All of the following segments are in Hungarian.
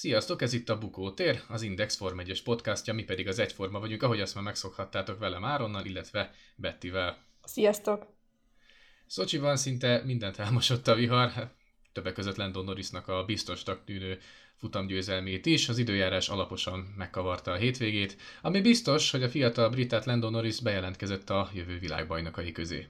Sziasztok, ez itt a Bukótér, az Index Form 1 podcastja, mi pedig az Egyforma vagyunk, ahogy azt már megszokhattátok velem Áronnal, illetve Bettivel. Sziasztok! Szocsiban szinte mindent elmosott a vihar, többek között Landon Norrisnak a biztosnak tűnő futamgyőzelmét is, az időjárás alaposan megkavarta a hétvégét, ami biztos, hogy a fiatal britát Landon Norris bejelentkezett a jövő világbajnokai közé.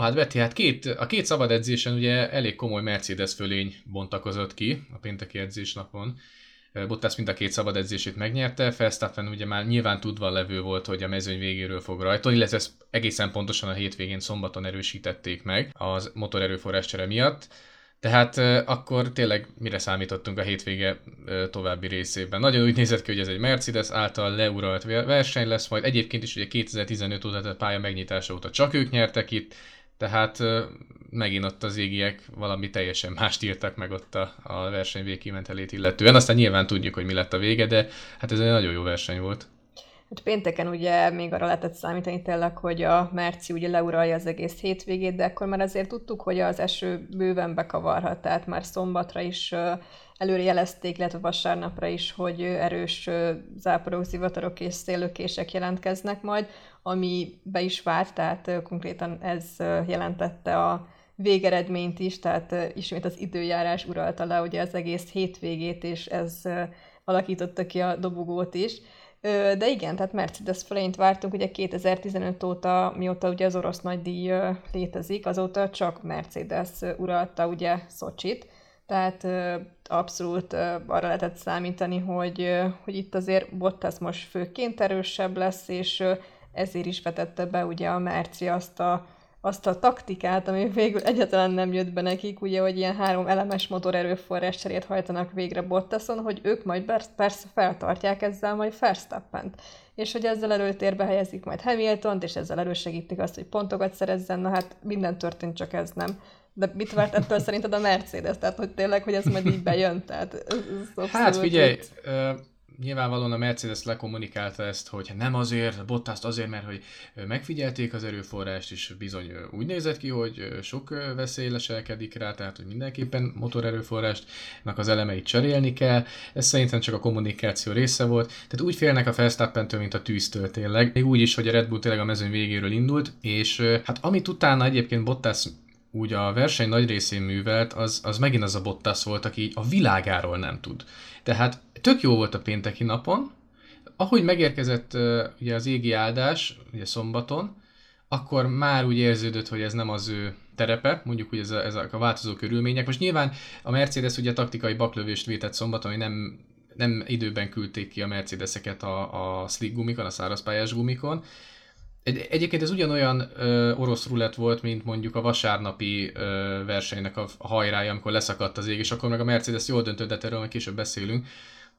No hát Betty, hát két, a két szabad edzésen ugye elég komoly Mercedes fölény bontakozott ki a pénteki edzésnapon. Bottas mind a két szabad edzését megnyerte, Verstappen ugye már nyilván tudva levő volt, hogy a mezőny végéről fog rajtolni, illetve ezt egészen pontosan a hétvégén szombaton erősítették meg az motorerőforrás csere miatt. Tehát akkor tényleg mire számítottunk a hétvége további részében. Nagyon úgy nézett ki, hogy ez egy Mercedes által leuralt verseny lesz, majd egyébként is ugye 2015 óta a pálya megnyitása óta csak ők nyertek itt, tehát megint ott az égiek valami teljesen mást írtak meg ott a, a verseny végkimentelét illetően. Aztán nyilván tudjuk, hogy mi lett a vége, de hát ez egy nagyon jó verseny volt. Hát pénteken ugye még arra lehetett számítani tényleg, hogy a Merci ugye leuralja az egész hétvégét, de akkor már azért tudtuk, hogy az eső bőven bekavarhat, tehát már szombatra is előre jelezték, illetve vasárnapra is, hogy erős záporok, zivatarok és szélőkések jelentkeznek majd, ami be is vált, tehát konkrétan ez jelentette a végeredményt is, tehát ismét az időjárás uralta le ugye az egész hétvégét, és ez alakította ki a dobogót is. De igen, tehát Mercedes felényt vártunk, ugye 2015 óta, mióta ugye az orosz nagydíj létezik, azóta csak Mercedes uralta ugye Szocsit, tehát abszolút arra lehetett számítani, hogy, hogy itt azért Bottas most főként erősebb lesz, és ezért is vetette be ugye a Merci azt a, azt a taktikát, ami végül egyáltalán nem jött be nekik, ugye, hogy ilyen három elemes motorerőforrás cserét hajtanak végre Bottason, hogy ők majd persze feltartják ezzel majd Verstappent. És hogy ezzel előtérbe helyezik majd Hamilton-t, és ezzel elősegítik azt, hogy pontokat szerezzen, na hát minden történt, csak ez nem. De mit várt ettől szerinted a Mercedes? Tehát, hogy tényleg, hogy ez majd így bejön? Tehát, ez, ez hát figyelj, nyilvánvalóan a Mercedes lekommunikálta ezt, hogy nem azért, Bottaszt azért, mert hogy megfigyelték az erőforrást, és bizony úgy nézett ki, hogy sok veszély leselkedik rá, tehát hogy mindenképpen motorerőforrástnak az elemeit cserélni kell. Ez szerintem csak a kommunikáció része volt. Tehát úgy félnek a Verstappentől, mint a tűztől tényleg. Még úgy is, hogy a Red Bull tényleg a mezőny végéről indult, és hát amit utána egyébként Bottas úgy a verseny nagy részén művelt, az, az megint az a Bottas volt, aki a világáról nem tud. Tehát tök jó volt a pénteki napon, ahogy megérkezett uh, ugye az égi áldás, ugye szombaton, akkor már úgy érződött, hogy ez nem az ő terepe, mondjuk ugye ez a, ez a, a változó körülmények. Most nyilván a Mercedes ugye taktikai baklövést vétett szombaton, hogy nem, nem időben küldték ki a Mercedeseket a, a slick gumikon, a szárazpályás gumikon, egy, egyébként ez ugyanolyan ö, orosz rulett volt, mint mondjuk a vasárnapi ö, versenynek a hajrája, amikor leszakadt az ég, és akkor meg a Mercedes jól döntött, de erről majd később beszélünk.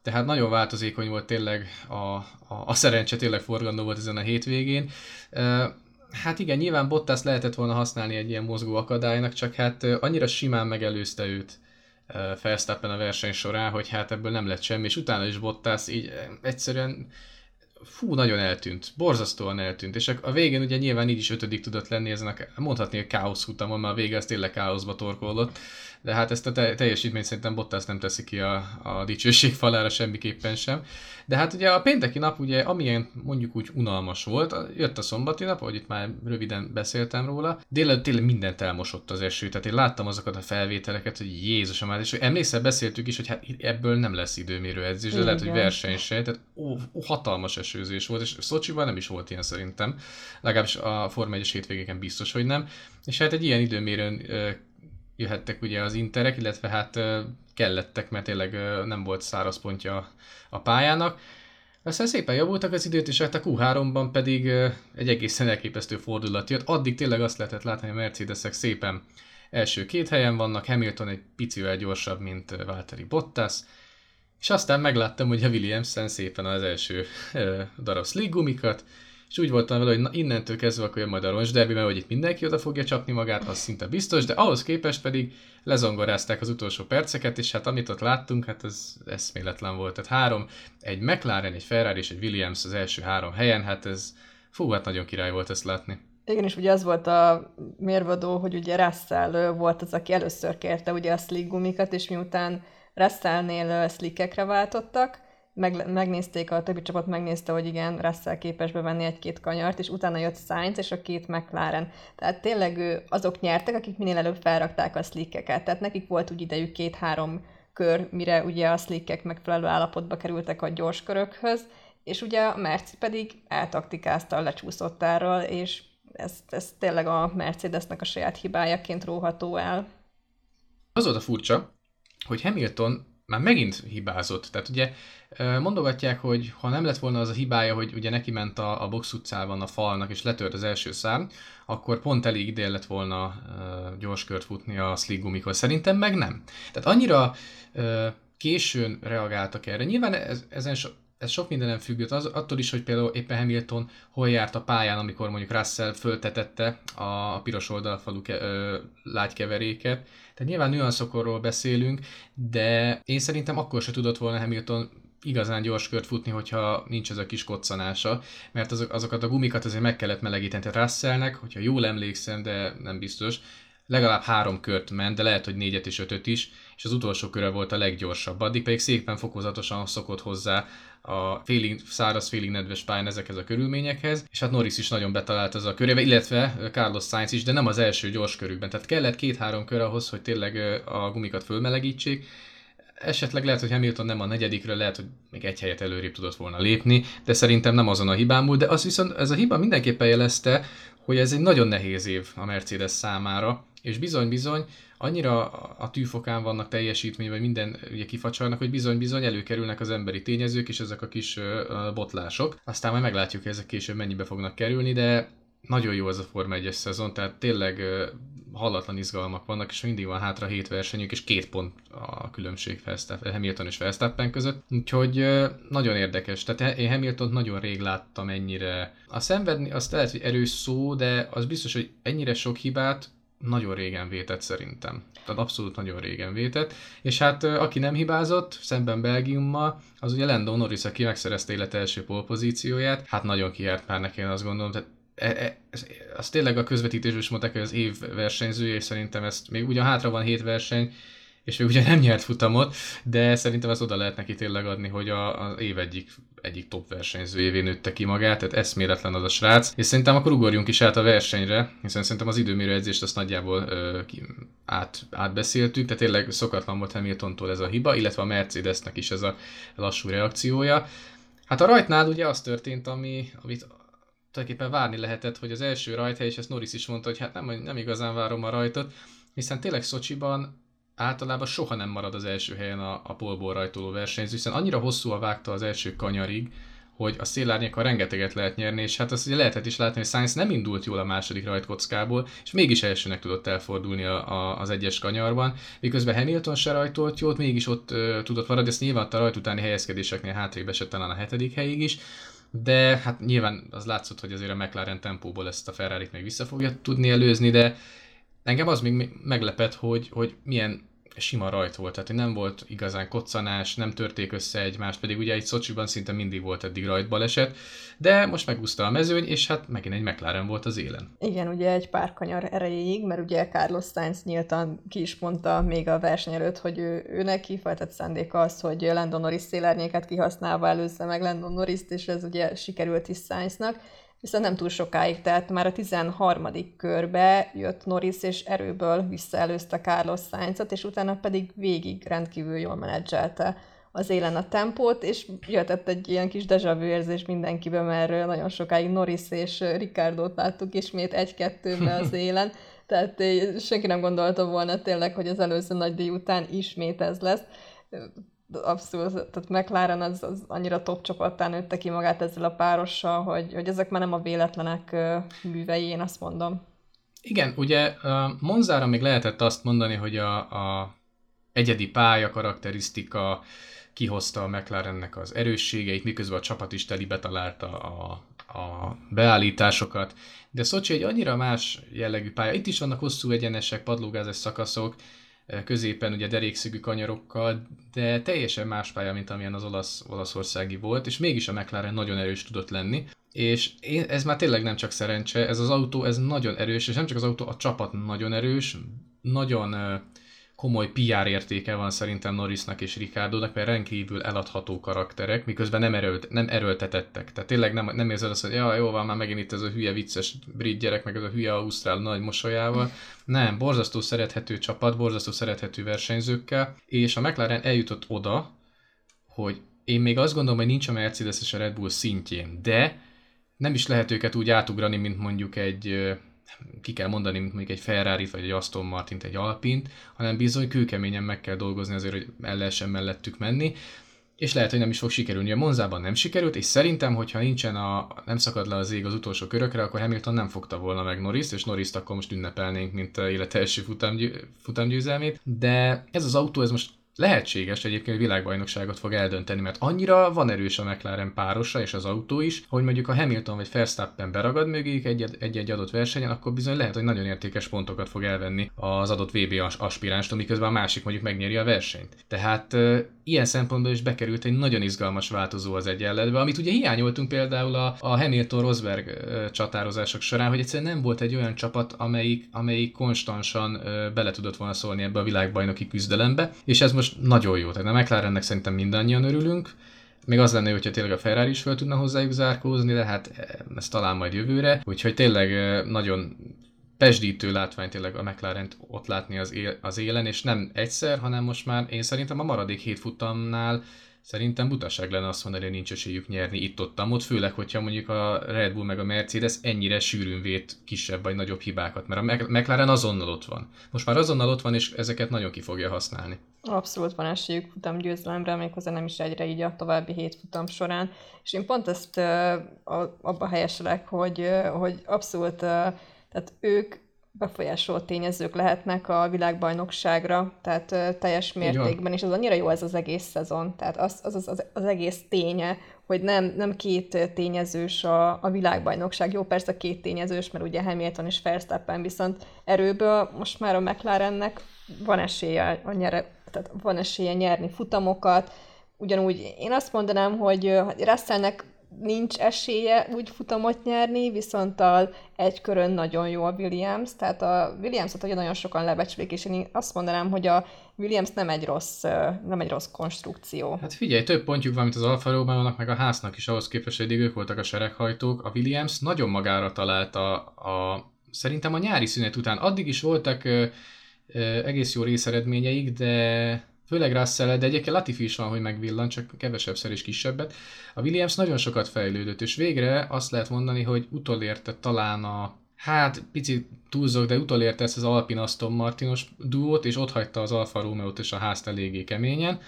Tehát nagyon változékony volt tényleg a, a, a szerencse, tényleg forgandó volt ezen a hétvégén. Ö, hát igen, nyilván Bottas lehetett volna használni egy ilyen mozgó akadálynak, csak hát annyira simán megelőzte őt Verstappen a verseny során, hogy hát ebből nem lett semmi, és utána is Bottas így egyszerűen fú, nagyon eltűnt, borzasztóan eltűnt, és a végén ugye nyilván így is ötödik tudott lenni ezen a, mondhatni a káosz utamon, mert a vége az tényleg káoszba torkolott, de hát ezt a te- teljesítményt szerintem Bottas nem teszi ki a, a dicsőség falára semmiképpen sem. De hát ugye a pénteki nap ugye, amilyen mondjuk úgy unalmas volt, jött a szombati nap, ahogy itt már röviden beszéltem róla, délelőtt tényleg mindent elmosott az eső, tehát én láttam azokat a felvételeket, hogy Jézusom, hát, és emlékszel, beszéltük is, hogy hát ebből nem lesz időmérő edzés, de lehet, hogy verseny se, tehát ó, ó, hatalmas esőzés volt, és Szocsiban nem is volt ilyen szerintem, legalábbis a Forma 1 hétvégéken biztos, hogy nem, és hát egy ilyen időmérőn jöhettek ugye az interek, illetve hát kellettek, mert tényleg nem volt száraz pontja a pályának. Aztán szépen javultak az időt, és hát a Q3-ban pedig egy egészen elképesztő fordulat jött. Addig tényleg azt lehetett látni, hogy a Mercedesek szépen első két helyen vannak, Hamilton egy picivel gyorsabb, mint Valtteri Bottas, és aztán megláttam, hogy a Williamson szépen az első darab gumikat, és úgy voltam vele, hogy na, innentől kezdve akkor jön majd a roncsderbi, mert hogy itt mindenki oda fogja csapni magát, az szinte biztos, de ahhoz képest pedig lezongorázták az utolsó perceket, és hát amit ott láttunk, hát ez eszméletlen volt. Tehát három, egy McLaren, egy Ferrari és egy Williams az első három helyen, hát ez fú, hát nagyon király volt ezt látni. Igen, és ugye az volt a mérvadó, hogy ugye Russell volt az, aki először kérte ugye a slick gumikat, és miután Russellnél slickekre váltottak, meg, megnézték, a többi csapat megnézte, hogy igen, Russell képes bevenni egy-két kanyart, és utána jött Sainz és a két McLaren. Tehát tényleg azok nyertek, akik minél előbb felrakták a slickeket. Tehát nekik volt úgy idejük két-három kör, mire ugye a slickek megfelelő állapotba kerültek a gyors körökhöz, és ugye a Merci pedig eltaktikázta a lecsúszottáról, és ez, ez tényleg a Mercedesnek a saját hibájaként róható el. Az volt a furcsa, hogy Hamilton már megint hibázott. Tehát ugye mondogatják, hogy ha nem lett volna az a hibája, hogy ugye neki ment a, a box utcában a falnak, és letört az első szám, akkor pont elég idén lett volna gyors kört futni a slick. Szerintem meg nem. Tehát annyira későn reagáltak erre. Nyilván ez, ezen so, ez sok mindenem függött, az, attól is, hogy például éppen Hamilton hol járt a pályán, amikor mondjuk Russell föltetette a, a piros oldalfalú ke, ö, lágykeveréket. Tehát nyilván nüanszokról beszélünk, de én szerintem akkor se tudott volna Hamilton igazán gyors kört futni, hogyha nincs ez a kis koccanása, mert azok, azokat a gumikat azért meg kellett melegíteni. Tehát Russellnek, hogyha jól emlékszem, de nem biztos, legalább három kört ment, de lehet, hogy négyet és ötöt is, és az utolsó köre volt a leggyorsabb. Addig pedig szépen fokozatosan szokott hozzá a félig száraz, félig nedves pályán ezekhez a körülményekhez, és hát Norris is nagyon betalált az a körébe, illetve Carlos Sainz is, de nem az első gyors körükben. Tehát kellett két-három kör ahhoz, hogy tényleg a gumikat fölmelegítsék, esetleg lehet, hogy Hamilton nem a negyedikről, lehet, hogy még egy helyet előrébb tudott volna lépni, de szerintem nem azon a hibámul, de az viszont ez a hiba mindenképpen jelezte, hogy ez egy nagyon nehéz év a Mercedes számára, és bizony-bizony annyira a tűfokán vannak teljesítmény, vagy minden ugye kifacsarnak, hogy bizony-bizony előkerülnek az emberi tényezők, és ezek a kis botlások. Aztán majd meglátjuk, hogy ezek később mennyibe fognak kerülni, de nagyon jó ez a Forma 1-es szezon, tehát tényleg hallatlan izgalmak vannak, és mindig van hátra hét versenyük, és két pont a különbség Hamilton és Verstappen között. Úgyhogy nagyon érdekes. Tehát én Hamilton nagyon rég láttam ennyire. A szenvedni, azt lehet, hogy erős szó, de az biztos, hogy ennyire sok hibát nagyon régen vétett szerintem. Tehát abszolút nagyon régen vétett. És hát aki nem hibázott, szemben Belgiummal, az ugye Lando Norris, aki megszerezte élet első polpozícióját, hát nagyon kiárt már neki, én azt gondolom. Tehát e, e, az tényleg a közvetítésben is mondták, hogy az év versenyzője, és szerintem ezt még ugyan hátra van hét verseny, és ő ugye nem nyert futamot, de szerintem ezt oda lehet neki tényleg adni, hogy a, az év egyik, egyik top versenyzőjévé nőtte ki magát, tehát eszméletlen az a srác, és szerintem akkor ugorjunk is át a versenyre, hiszen szerintem az időmérő edzést azt nagyjából ö, ki, át, átbeszéltük, tehát tényleg szokatlan volt Hamiltontól ez a hiba, illetve a Mercedesnek is ez a lassú reakciója. Hát a rajtnál ugye az történt, ami, amit tulajdonképpen várni lehetett, hogy az első rajthely, és ezt Norris is mondta, hogy hát nem, nem igazán várom a rajtot, hiszen tényleg Szocsiban általában soha nem marad az első helyen a, a polból rajtoló versenyző, hiszen annyira hosszú a vágta az első kanyarig, hogy a szélárnyékkal rengeteget lehet nyerni, és hát azt ugye lehetett is látni, hogy Sainz nem indult jól a második rajtkockából, és mégis elsőnek tudott elfordulni a, a, az egyes kanyarban, miközben Hamilton se rajtolt jót, mégis ott ö, tudott maradni, ezt nyilván a rajt utáni helyezkedéseknél hátrébb esett talán a hetedik helyig is, de hát nyilván az látszott, hogy azért a McLaren tempóból ezt a ferrari még vissza fogja tudni előzni, de engem az még meglepett, hogy, hogy milyen sima rajt volt, tehát nem volt igazán koccanás, nem törték össze egymást, pedig ugye egy Szocsiban szinte mindig volt eddig rajtbaleset, de most megúszta a mezőny, és hát megint egy McLaren volt az élen. Igen, ugye egy pár kanyar erejéig, mert ugye Carlos Sainz nyíltan ki is mondta még a verseny előtt, hogy ő, ő neki fejtett szándéka az, hogy Lando Norris szélárnyéket kihasználva előzze meg Lando Norris-t, és ez ugye sikerült is Sainznak viszont nem túl sokáig, tehát már a 13. körbe jött Norris, és erőből visszaelőzte Carlos Sainzot, és utána pedig végig rendkívül jól menedzselte az élen a tempót, és jöhetett egy ilyen kis deja vu érzés mindenkibe, mert nagyon sokáig Norris és Ricardo-t láttuk ismét egy-kettőbe az élen, tehát senki nem gondolta volna tényleg, hogy az előző nagy díj után ismét ez lesz abszolút, tehát McLaren az, az annyira top csapattá nőtte ki magát ezzel a párossal, hogy, hogy ezek már nem a véletlenek művei, én azt mondom. Igen, ugye Monzára még lehetett azt mondani, hogy a, a egyedi pálya karakterisztika kihozta a McLarennek az erősségeit, miközben a csapat is telibe találta a, a beállításokat, de Szocsi egy annyira más jellegű pálya. Itt is vannak hosszú egyenesek, padlógázes szakaszok, középen ugye derékszögű kanyarokkal, de teljesen más pálya, mint amilyen az olasz, olaszországi volt, és mégis a McLaren nagyon erős tudott lenni. És én, ez már tényleg nem csak szerencse, ez az autó, ez nagyon erős, és nem csak az autó, a csapat nagyon erős, nagyon komoly PR értéke van szerintem Norrisnak és Ricardónak, mert rendkívül eladható karakterek, miközben nem, erőlt, nem erőltetettek. Tehát tényleg nem, nem érzed azt, hogy ja, jó van, már megint itt ez a hülye vicces brit gyerek, meg ez a hülye ausztrál nagy mosolyával. Nem, borzasztó szerethető csapat, borzasztó szerethető versenyzőkkel, és a McLaren eljutott oda, hogy én még azt gondolom, hogy nincs a Mercedes és a Red Bull szintjén, de nem is lehet őket úgy átugrani, mint mondjuk egy ki kell mondani, mint mondjuk egy ferrari vagy egy Aston martin egy Alpint, hanem bizony kőkeményen meg kell dolgozni azért, hogy el lehessen mellettük menni, és lehet, hogy nem is fog sikerülni. A Monzában nem sikerült, és szerintem, hogyha nincsen a, nem szakad le az ég az utolsó körökre, akkor Hamilton nem fogta volna meg Norris, és Norris akkor most ünnepelnénk, mint a élet első futamgy- futamgyőzelmét. De ez az autó, ez most Lehetséges egyébként, hogy világbajnokságot fog eldönteni, mert annyira van erős a McLaren párosa és az autó is, hogy mondjuk a Hamilton vagy Verstappen beragad mögéjük egy-egy adott versenyen, akkor bizony lehet, hogy nagyon értékes pontokat fog elvenni az adott VB aspiránstól, miközben a másik mondjuk megnyeri a versenyt. Tehát ilyen szempontból is bekerült egy nagyon izgalmas változó az egyenletbe, amit ugye hiányoltunk például a, a Hamilton-Rosberg csatározások során, hogy egyszerűen nem volt egy olyan csapat, amelyik, amelyik konstansan bele tudott volna szólni ebbe a világbajnoki küzdelembe, és ez most nagyon jó. Tehát a McLarennek szerintem mindannyian örülünk, még az lenne, hogyha tényleg a Ferrari is fel tudna hozzájuk zárkózni, de hát ez talán majd jövőre. Úgyhogy tényleg nagyon pesdítő látvány tényleg a mclaren ott látni az, él, az élen, és nem egyszer, hanem most már én szerintem a maradék hét futamnál Szerintem butaság lenne azt mondani, hogy nincs esélyük nyerni itt-ott, ott, főleg, hogyha mondjuk a Red Bull meg a Mercedes ennyire sűrűn vét kisebb vagy nagyobb hibákat, mert a McLaren azonnal ott van. Most már azonnal ott van, és ezeket nagyon ki fogja használni. Abszolút van esélyük futam győzelemre, méghozzá nem is egyre így a további hét futam során. És én pont ezt uh, abba helyeselek, hogy, uh, hogy abszolút, uh, tehát ők befolyásoló tényezők lehetnek a világbajnokságra, tehát teljes mértékben, és az annyira jó ez az egész szezon, tehát az az, az, az, az egész ténye, hogy nem, nem két tényezős a, a világbajnokság. Jó, persze két tényezős, mert ugye Hamilton és Verstappen, viszont erőből. Most már a McLarennek van esélye, a nyere, tehát van esélye nyerni futamokat, ugyanúgy én azt mondanám, hogy Russellnek nincs esélye úgy futamot nyerni, viszont a egy körön nagyon jó a Williams, tehát a Williams-ot ugye nagyon sokan lebecsülik, és én azt mondanám, hogy a Williams nem egy rossz, nem egy rossz konstrukció. Hát figyelj, több pontjuk van, mint az Alfa Romeo-nak, meg a háznak is ahhoz képest, hogy ők voltak a sereghajtók. A Williams nagyon magára találta a, szerintem a nyári szünet után. Addig is voltak ö, ö, egész jó részeredményeik, de főleg russell de egyébként Latifi is van, hogy megvillan, csak kevesebbszer és kisebbet. A Williams nagyon sokat fejlődött, és végre azt lehet mondani, hogy utolérte talán a hát picit túlzok, de utolérte ezt az Alpin Aston Martinos duót, és ott hagyta az Alfa Romeo-t és a házt eléggé keményen.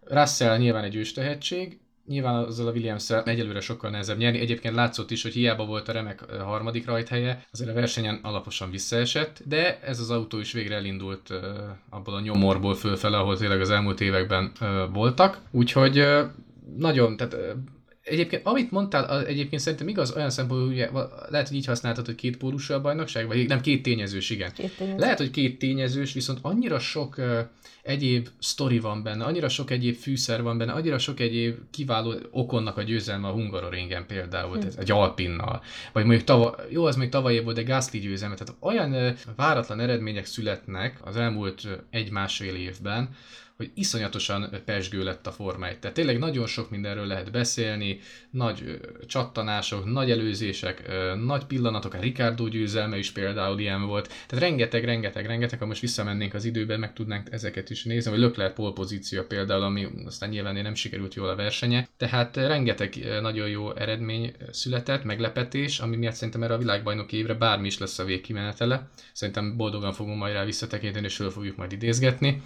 Russell nyilván egy ős tehetség, Nyilván azzal a williams egyelőre sokkal nehezebb nyerni. Egyébként látszott is, hogy hiába volt a remek harmadik rajthelye, azért a versenyen alaposan visszaesett, de ez az autó is végre elindult abból a nyomorból fölfele, ahol tényleg az elmúlt években voltak. Úgyhogy nagyon, tehát Egyébként, amit mondtál, egyébként szerintem igaz olyan szempontból, hogy lehet, hogy így használtad, hogy két pólusú a bajnokság, vagy nem, két tényezős, igen. Két tényezős. Lehet, hogy két tényezős, viszont annyira sok uh, egyéb sztori van benne, annyira sok egyéb fűszer van benne, annyira sok egyéb kiváló okonnak a győzelme a Hungaroringen például, hm. egy Alpinnal, vagy mondjuk tavaly, jó, az még tavaly volt, de Gasly győzelme, tehát olyan uh, váratlan eredmények születnek az elmúlt egy-másfél évben, hogy iszonyatosan pesgő lett a Forma 1. Tehát tényleg nagyon sok mindenről lehet beszélni, nagy csattanások, nagy előzések, nagy pillanatok, a Ricardo győzelme is például ilyen volt. Tehát rengeteg, rengeteg, rengeteg, ha most visszamennénk az időben, meg tudnánk ezeket is nézni, vagy Lökler pole pozíció például, ami aztán nyilván nem sikerült jól a versenye. Tehát rengeteg nagyon jó eredmény született, meglepetés, ami miatt szerintem erre a világbajnoki évre bármi is lesz a végkimenetele. Szerintem boldogan fogunk majd rá visszatekinteni, és föl fogjuk majd idézgetni.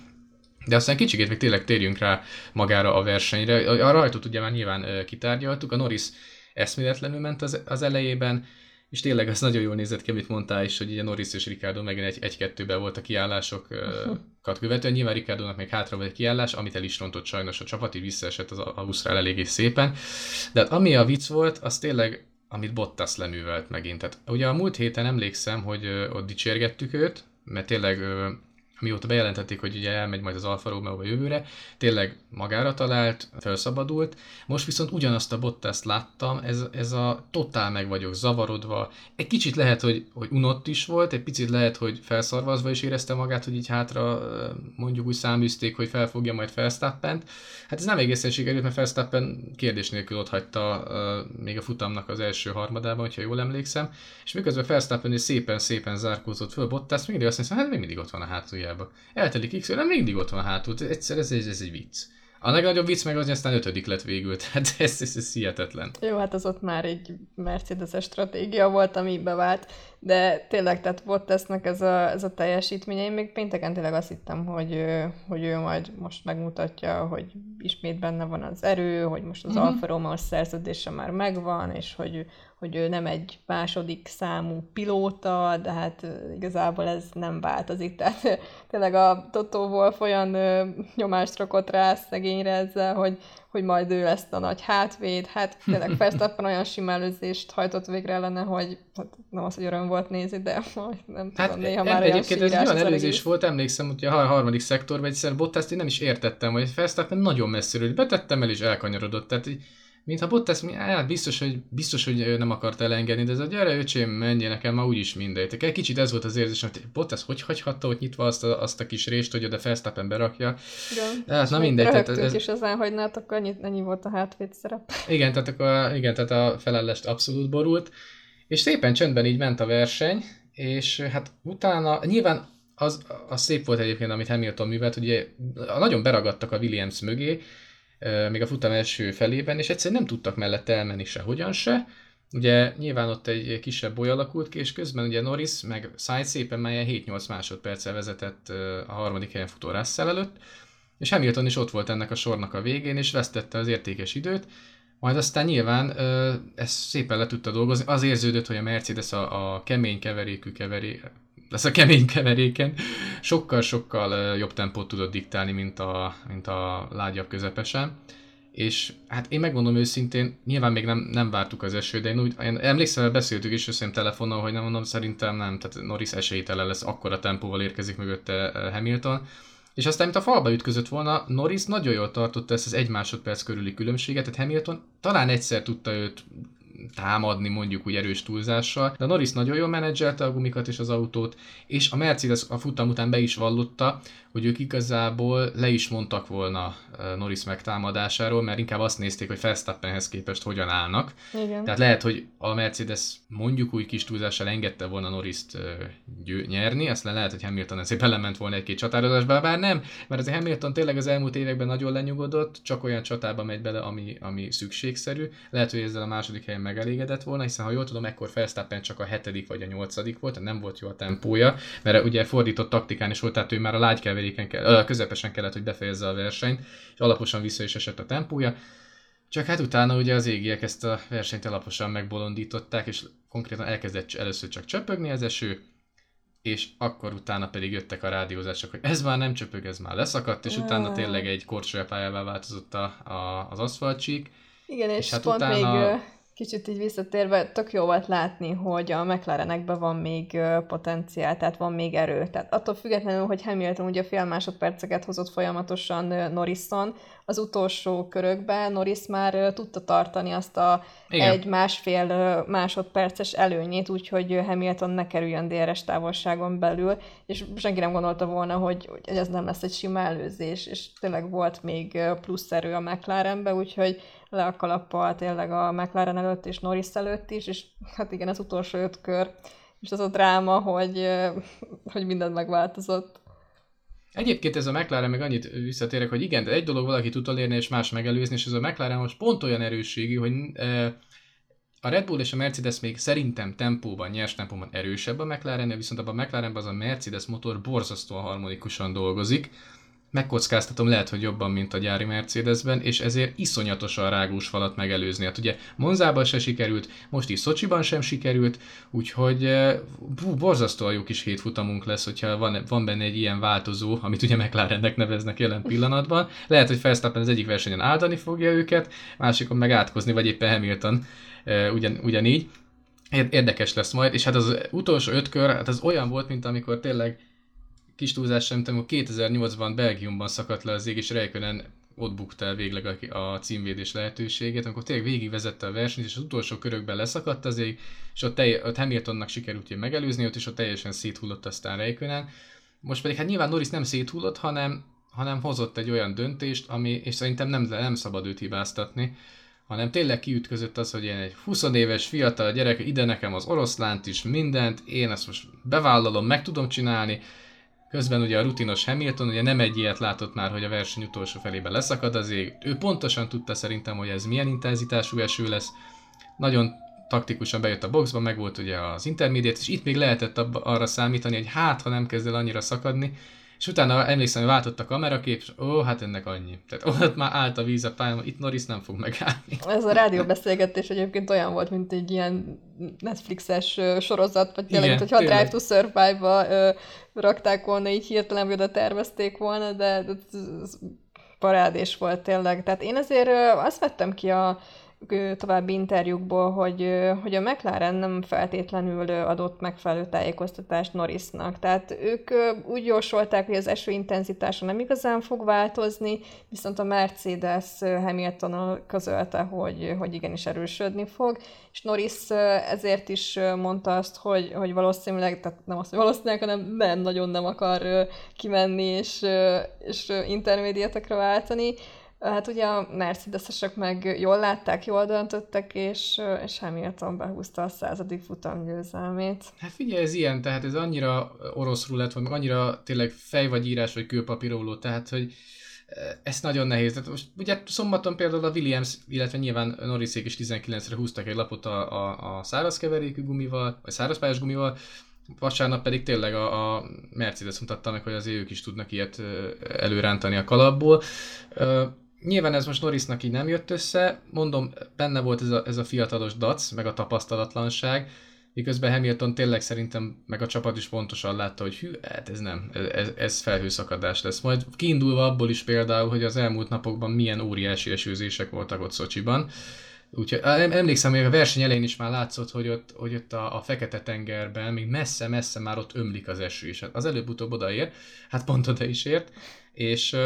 De aztán kicsikét még tényleg térjünk rá magára a versenyre. A rajtot ugye már nyilván kitárgyaltuk, a Norris eszméletlenül ment az, az elejében, és tényleg az nagyon jól nézett ki, amit mondtál is, hogy ugye Norris és Ricardo megint egy, egy-kettőben volt a kiállásokat követően. Nyilván Ricardo-nak még hátra volt egy kiállás, amit el is rontott sajnos a csapat, így visszaesett az Ausztrál eléggé szépen. De hát ami a vicc volt, az tényleg amit Bottas leművelt megint. Tehát ugye a múlt héten emlékszem, hogy ott dicsérgettük őt, mert tényleg mióta bejelentették, hogy ugye elmegy majd az Alfa Romeo jövőre, tényleg magára talált, felszabadult. Most viszont ugyanazt a Bottaszt láttam, ez, ez a totál meg vagyok zavarodva. Egy kicsit lehet, hogy, hogy unott is volt, egy picit lehet, hogy felszarvazva is érezte magát, hogy így hátra mondjuk úgy száműzték, hogy felfogja majd Felstappent. Hát ez nem egészen sikerült, mert Felstappen kérdés nélkül ott hagyta még a futamnak az első harmadában, hogyha jól emlékszem, és miközben Felstappen is szépen-szépen zárkózott föl, Bottas mindig azt mondja, hát még mindig ott van a hátuljában. Eltelik x nem mindig ott van hátul, egyszer ez, ez, ez egy vicc. A legnagyobb vicc meg az, hogy aztán ötödik lett végül, tehát ez, ez, ez hihetetlen. Jó, hát az ott már egy Mercedes-es stratégia volt, ami bevált, de tényleg, tehát Bottasnak ez a, ez a teljesítménye, én még pénteken tényleg azt hittem, hogy, hogy ő majd most megmutatja, hogy ismét benne van az erő, hogy most az uh-huh. Alfa Romeo szerződése már megvan, és hogy, hogy ő nem egy második számú pilóta, de hát igazából ez nem változik. Tehát tényleg a Toto Wolff olyan nyomást rakott rá szegényre ezzel, hogy, hogy majd ő lesz a nagy hátvéd. Hát tényleg Verstappen olyan sima előzést hajtott végre ellene, hogy hát nem az, hogy öröm volt nézni, de nem hát tudom, néha már Egyébként ez olyan előzés volt, emlékszem, hogy a harmadik szektorban egyszer Bottaszt én nem is értettem, hogy Verstappen nagyon messziről, betettem el és elkanyarodott. Tehát így mintha Bottas, hát biztos, hogy, biztos, hogy nem akart elengedni, de ez a gyere öcsém, menjél nekem már úgyis mindegy. Egy kicsit ez volt az érzés, hogy Bottas hogy hagyhatta ott nyitva azt a, azt a kis rést, hogy oda Verstappen berakja. Igen. Hát, na mindegy. Tehát ez... is ezen, hogy hát akkor ennyi, ennyi volt a hátvéd szerep. Igen, tehát, akkor, igen, tehát a felelést abszolút borult. És szépen csöndben így ment a verseny, és hát utána nyilván az, az szép volt egyébként, amit Hamilton művelt, ugye nagyon beragadtak a Williams mögé, még a futam első felében, és egyszerűen nem tudtak mellette elmenni se hogyan se. Ugye nyilván ott egy kisebb boly alakult ki, és közben ugye Norris meg Sainz szépen melyen 7-8 másodperccel vezetett a harmadik helyen futó Russell előtt, és Hamilton is ott volt ennek a sornak a végén, és vesztette az értékes időt, majd aztán nyilván ezt szépen le tudta dolgozni. Az érződött, hogy a Mercedes a, a kemény keverékű keveré, lesz a kemény keveréken, sokkal-sokkal jobb tempót tudott diktálni, mint a, mint a lágyabb közepesen. És hát én megmondom őszintén, nyilván még nem, nem vártuk az esőt, de én úgy, én emlékszem, beszéltük is összem telefonon, hogy nem mondom, szerintem nem, tehát Norris esélytelen lesz, akkora tempóval érkezik mögötte Hamilton. És aztán, mint a falba ütközött volna, Norris nagyon jól tartotta ezt az egy másodperc körüli különbséget, tehát Hamilton talán egyszer tudta őt támadni mondjuk úgy erős túlzással, de Norris nagyon jól menedzselte a gumikat és az autót, és a Mercedes a futam után be is vallotta, hogy ők igazából le is mondtak volna Norris megtámadásáról, mert inkább azt nézték, hogy Verstappenhez képest hogyan állnak. Igen. Tehát lehet, hogy a Mercedes mondjuk úgy kis túlzással engedte volna Norris-t győ- nyerni, aztán lehet, hogy Hamilton ezért belement volna egy-két csatározásba, bár nem, mert az Hamilton tényleg az elmúlt években nagyon lenyugodott, csak olyan csatába megy bele, ami, ami szükségszerű. Lehet, hogy ezzel a második helyen megelégedett volna, hiszen ha jól tudom, ekkor Verstappen csak a hetedik vagy a nyolcadik volt, nem volt jó a tempója, mert ugye fordított taktikán is volt, tehát ő már a lágykeveréken kell, közepesen kellett, hogy befejezze a versenyt, és alaposan vissza is esett a tempója. Csak hát utána ugye az égiek ezt a versenyt alaposan megbolondították, és konkrétan elkezdett először csak csöpögni az eső, és akkor utána pedig jöttek a rádiózások, hogy ez már nem csöpög, ez már leszakadt, és utána tényleg egy korcsolyapályává változott a, a, az aszfaltcsík. Igen, és, és hát pont utána... még Kicsit így visszatérve, tök jó volt látni, hogy a McLarenekben van még potenciál, tehát van még erő. Tehát attól függetlenül, hogy Hamilton ugye fél másodperceket hozott folyamatosan Norrison, az utolsó körökben Norris már tudta tartani azt a Igen. egy másfél másodperces előnyét, úgyhogy Hamilton ne kerüljön DRS távolságon belül, és senki nem gondolta volna, hogy, hogy ez nem lesz egy sima előzés, és tényleg volt még plusz erő a McLarenbe, úgyhogy le a kalappal tényleg a McLaren előtt és Norris előtt is, és hát igen, az utolsó öt kör, és az a dráma, hogy, hogy minden megváltozott. Egyébként ez a McLaren meg annyit visszatérek, hogy igen, de egy dolog valaki tud elérni és más megelőzni, és ez a McLaren most pont olyan erősségű, hogy a Red Bull és a Mercedes még szerintem tempóban, nyers tempóban erősebb a McLaren, viszont abban a McLarenben az a Mercedes motor borzasztóan harmonikusan dolgozik, megkockáztatom lehet, hogy jobban, mint a gyári Mercedesben, és ezért iszonyatosan rágós falat megelőzni. Hát ugye Monzában se sikerült, most is Szocsiban sem sikerült, úgyhogy eh, bú, borzasztóan jó kis hétfutamunk lesz, hogyha van, van benne egy ilyen változó, amit ugye McLarennek neveznek jelen pillanatban. Lehet, hogy Verstappen az egyik versenyen áldani fogja őket, másikon meg átkozni, vagy éppen Hamilton ugyan, ugyanígy. Érdekes lesz majd, és hát az utolsó öt kör, hát az olyan volt, mint amikor tényleg kis túlzás sem, amikor 2008-ban Belgiumban szakadt le az ég, és Räikkönen ott bukta el végleg a, a címvédés lehetőségét, amikor tényleg végigvezette a versenyt, és az utolsó körökben leszakadt az ég, és ott, telj, ott Hamiltonnak sikerült megelőzni, ott és ott teljesen széthullott aztán Räikkönen. Most pedig hát nyilván Norris nem széthullott, hanem, hanem hozott egy olyan döntést, ami, és szerintem nem, nem szabad őt hibáztatni, hanem tényleg kiütközött az, hogy én egy 20 éves fiatal gyerek, ide nekem az oroszlánt is, mindent, én ezt most bevállalom, meg tudom csinálni, Közben ugye a rutinos Hamilton ugye nem egy ilyet látott már, hogy a verseny utolsó felében leszakad az ég. Ő pontosan tudta szerintem, hogy ez milyen intenzitású eső lesz. Nagyon taktikusan bejött a boxba, meg volt ugye az intermediate, és itt még lehetett arra számítani, hogy hát, ha nem kezd el annyira szakadni, és utána emlékszem, hogy váltott a kamerakép, és ó, hát ennek annyi. Tehát ott már állt a víz a pályán, itt Norris nem fog megállni. Ez a rádióbeszélgetés egyébként olyan volt, mint egy ilyen Netflixes sorozat, vagy tényleg, hogyha a Drive to Survive-ba rakták volna, így hirtelen oda tervezték volna, de, de ez parádés volt tényleg. Tehát én azért azt vettem ki a további interjúkból, hogy, hogy a McLaren nem feltétlenül adott megfelelő tájékoztatást Norrisnak. Tehát ők úgy jósolták, hogy az eső intenzitása nem igazán fog változni, viszont a Mercedes Hamilton közölte, hogy, hogy igenis erősödni fog, és Norris ezért is mondta azt, hogy, hogy valószínűleg, tehát nem azt, hogy valószínűleg, hanem nem nagyon nem akar kimenni és, és intermédiátekre váltani, Hát ugye a Mercedesesek meg jól látták, jól döntöttek, és, és Hamilton behúzta a századik futam győzelmét. Hát figyelj, ez ilyen, tehát ez annyira orosz rulett, vagy annyira tényleg fej vagy írás, vagy kőpapíróló, tehát hogy ez nagyon nehéz. Tehát most ugye szombaton például a Williams, illetve nyilván Norrisék is 19-re húztak egy lapot a, a, a szárazkeverékű gumival, vagy szárazpályás gumival, vasárnap pedig tényleg a, a Mercedes mutatta meg, hogy az ők is tudnak ilyet előrántani a kalapból. Nyilván ez most Norrisnak így nem jött össze, mondom, benne volt ez a, ez a fiatalos dac, meg a tapasztalatlanság, miközben Hamilton tényleg szerintem, meg a csapat is pontosan látta, hogy hű, hát ez nem, ez, ez felhőszakadás lesz. Majd kiindulva abból is például, hogy az elmúlt napokban milyen óriási esőzések voltak ott Szocsiban, Úgyhogy emlékszem, hogy a verseny elején is már látszott, hogy ott, hogy ott a, a Fekete-tengerben még messze-messze már ott ömlik az eső, és hát az előbb-utóbb odaér, hát pont oda is ért, és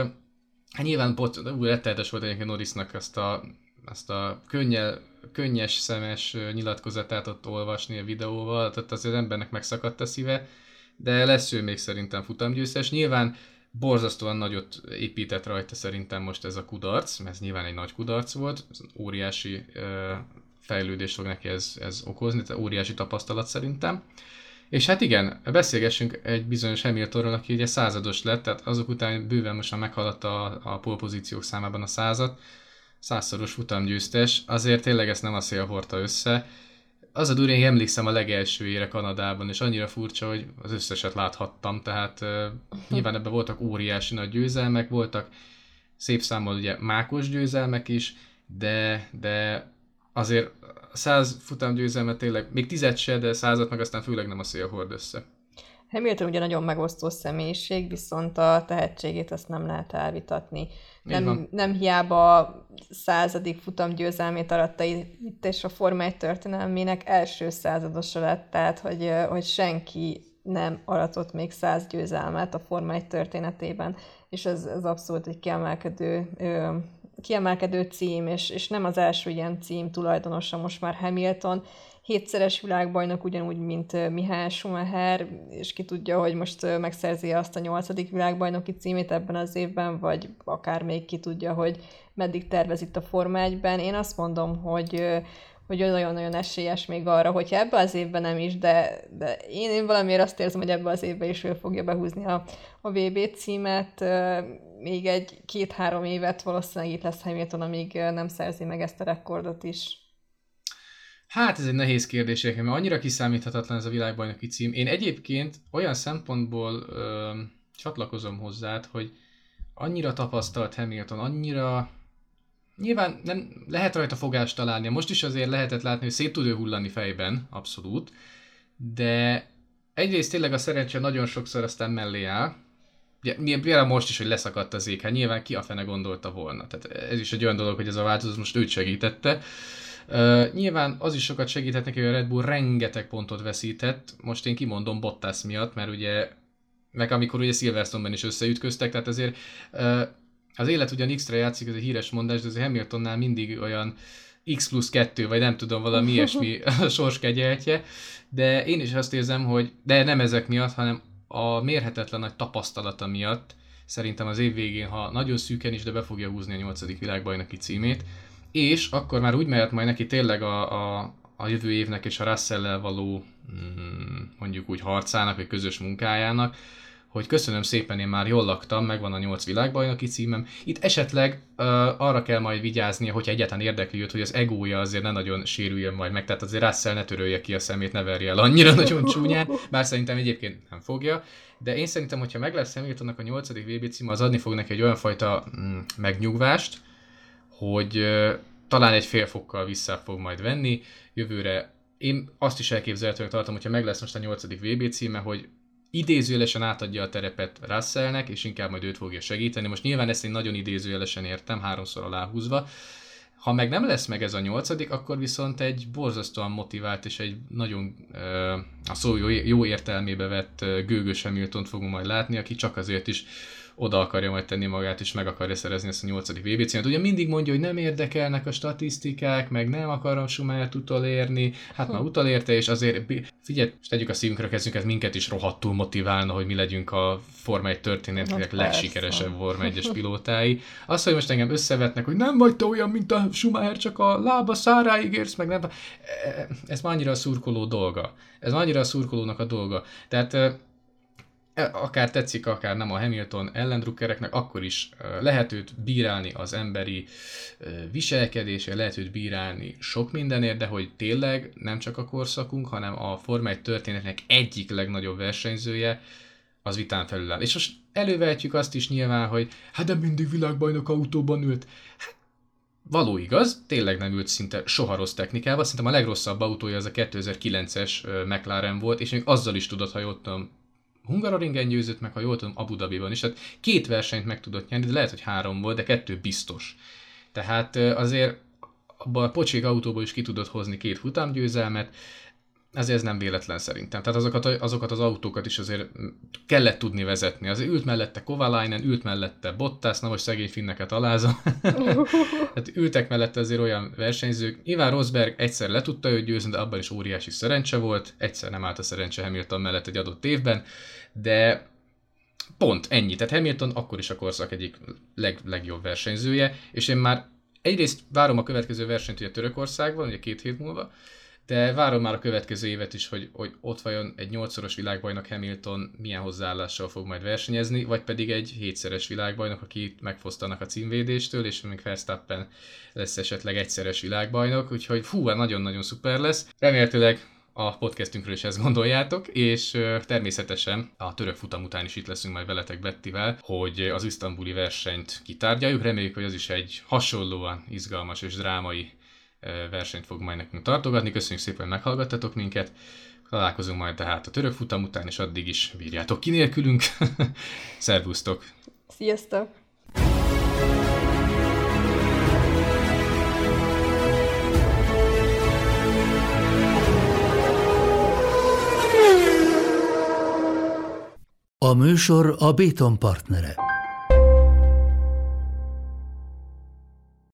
Hát nyilván pot, úgy rettenetes volt egyébként Norrisnak azt a, azt a könnyel, könnyes szemes nyilatkozatát ott olvasni a videóval, tehát az embernek megszakadt a szíve, de lesz ő még szerintem futamgyőztes. Nyilván borzasztóan nagyot épített rajta szerintem most ez a kudarc, mert ez nyilván egy nagy kudarc volt, ez óriási fejlődést fog neki ez, ez okozni, tehát óriási tapasztalat szerintem. És hát igen, beszélgessünk egy bizonyos Hamiltonról, aki ugye százados lett, tehát azok után bőven most már meghaladta a, a polpozíciók számában a százat, százszoros futamgyőztes, azért tényleg ezt nem a szél hordta össze. Az a durva, én emlékszem a legelső ére Kanadában, és annyira furcsa, hogy az összeset láthattam, tehát uh, nyilván ebben voltak óriási nagy győzelmek, voltak szép számmal ugye mákos győzelmek is, de, de azért száz futam győzelmet tényleg, még tizet se, de százat meg aztán főleg nem a szél hord össze. Hamilton ugye nagyon megosztó személyiség, viszont a tehetségét azt nem lehet elvitatni. Nem, nem hiába századik futam győzelmét aratta itt, és a Forma 1 történelmének első századosa lett, tehát hogy, hogy senki nem aratott még száz győzelmet a Forma 1 történetében, és ez, ez abszolút egy kiemelkedő kiemelkedő cím, és, és nem az első ilyen cím tulajdonosa most már Hamilton, hétszeres világbajnok, ugyanúgy, mint Mihály Schumacher, és ki tudja, hogy most megszerzi azt a nyolcadik világbajnoki címét ebben az évben, vagy akár még ki tudja, hogy meddig tervez itt a Forma 1-ben. Én azt mondom, hogy hogy nagyon-nagyon esélyes még arra, hogyha ebbe az évben nem is, de, de én, én valamiért azt érzem, hogy ebbe az évben is ő fogja behúzni a, a VB címet. Még egy két-három évet valószínűleg itt lesz Hamilton, amíg nem szerzi meg ezt a rekordot is. Hát ez egy nehéz kérdés, mert annyira kiszámíthatatlan ez a világbajnoki cím. Én egyébként olyan szempontból ö, csatlakozom hozzád, hogy annyira tapasztalt Hamilton, annyira Nyilván nem lehet rajta fogást találni. Most is azért lehetett látni, hogy szét tud ő hullani fejben, abszolút. De egyrészt tényleg a szerencse nagyon sokszor aztán mellé áll. Ugye, például most is, hogy leszakadt az ég, hát nyilván ki a fene gondolta volna. Tehát ez is egy olyan dolog, hogy ez a változás most őt segítette. Uh, nyilván az is sokat segített neki, hogy a Red Bull rengeteg pontot veszített. Most én kimondom Bottas miatt, mert ugye, meg amikor ugye Silverstone-ben is összeütköztek, tehát azért uh, az élet ugyan X-re játszik, ez egy híres mondás, de azért Hamiltonnál mindig olyan X plusz 2, vagy nem tudom, valami ilyesmi a sors kegyeltje, de én is azt érzem, hogy, de nem ezek miatt, hanem a mérhetetlen nagy tapasztalata miatt, szerintem az év végén, ha nagyon szűken is, de be fogja húzni a nyolcadik világbajnoki címét, és akkor már úgy mehet majd neki tényleg a, a, a jövő évnek és a russell való mm, mondjuk úgy harcának, vagy közös munkájának, hogy köszönöm szépen, én már jól laktam, megvan a nyolc világbajnoki címem. Itt esetleg uh, arra kell majd vigyáznia, hogy egyáltalán érdekli őt, hogy az egója azért ne nagyon sérüljön majd meg, tehát azért Russell ne törölje ki a szemét, ne verje el annyira nagyon csúnyán, bár szerintem egyébként nem fogja. De én szerintem, hogyha meg lesz Hamiltonnak a nyolcadik VB cím, az adni fog neki egy olyan fajta mm, megnyugvást, hogy uh, talán egy fél fokkal vissza fog majd venni. Jövőre én azt is elképzelhetően tartom, hogyha meg lesz most a nyolcadik VB címe, hogy idézőjelesen átadja a terepet Russellnek, és inkább majd őt fogja segíteni. Most nyilván ezt én nagyon idézőjelesen értem, háromszor aláhúzva. Ha meg nem lesz meg ez a nyolcadik, akkor viszont egy borzasztóan motivált és egy nagyon a szó jó, jó értelmébe vett gőgös Hamilton fogunk majd látni, aki csak azért is oda akarja majd tenni magát, és meg akarja szerezni ezt a nyolcadik VB címet. Ugye mindig mondja, hogy nem érdekelnek a statisztikák, meg nem akarom Schumacher utolérni, hát már utolérte, és azért figyelj, és tegyük a szívünkre a kezünket, minket is rohadtul motiválna, hogy mi legyünk a Forma 1 történetének legsikeresebb Forma 1-es pilótái. Az, hogy most engem összevetnek, hogy nem vagy te olyan, mint a Schumacher, csak a lába száráig érsz, meg nem. Ez már annyira a szurkoló dolga. Ez már annyira a szurkolónak a dolga. Tehát E, akár tetszik, akár nem a Hamilton ellendrukkereknek, akkor is lehet őt bírálni az emberi viselkedése, lehet őt bírálni sok mindenért, de hogy tényleg nem csak a korszakunk, hanem a Forma 1 történetnek egyik legnagyobb versenyzője, az vitán felül áll. És most elővehetjük azt is nyilván, hogy hát de mindig világbajnok autóban ült. Hát, való igaz, tényleg nem ült szinte soha rossz technikával, szerintem a legrosszabb autója az a 2009-es McLaren volt, és még azzal is tudod, ha Hungaroringen győzött meg, ha jól tudom, Abu Dhabiban is. Tehát két versenyt meg tudott nyerni, de lehet, hogy három volt, de kettő biztos. Tehát azért abban a pocsék autóból is ki tudott hozni két futamgyőzelmet, ezért ez nem véletlen szerintem. Tehát azokat, azokat az autókat is azért kellett tudni vezetni. Az ült mellette Kovalainen, ült mellette Bottas, na most szegény finneket alázom. Tehát ültek mellette azért olyan versenyzők. Iván Rosberg egyszer le tudta őt győzni, de abban is óriási szerencse volt. Egyszer nem állt a szerencse Hamilton mellett egy adott évben, de pont ennyi. Tehát Hamilton akkor is a korszak egyik leg, legjobb versenyzője, és én már egyrészt várom a következő versenyt ugye Törökországban, ugye két hét múlva, de várom már a következő évet is, hogy, hogy ott vajon egy nyolcszoros világbajnok Hamilton milyen hozzáállással fog majd versenyezni, vagy pedig egy hétszeres világbajnok, aki megfosztanak a címvédéstől, és még Verstappen lesz esetleg egyszeres világbajnok, úgyhogy fú, hát nagyon-nagyon szuper lesz. Remélhetőleg a podcastünkről is ezt gondoljátok, és természetesen a török futam után is itt leszünk majd veletek Bettivel, hogy az isztambuli versenyt kitárgyaljuk. Reméljük, hogy az is egy hasonlóan izgalmas és drámai versenyt fog majd nekünk tartogatni. Köszönjük szépen, hogy meghallgattatok minket. Találkozunk majd tehát a török futam után, és addig is bírjátok ki nélkülünk. Szervusztok! Sziasztok! A műsor a Béton partnere.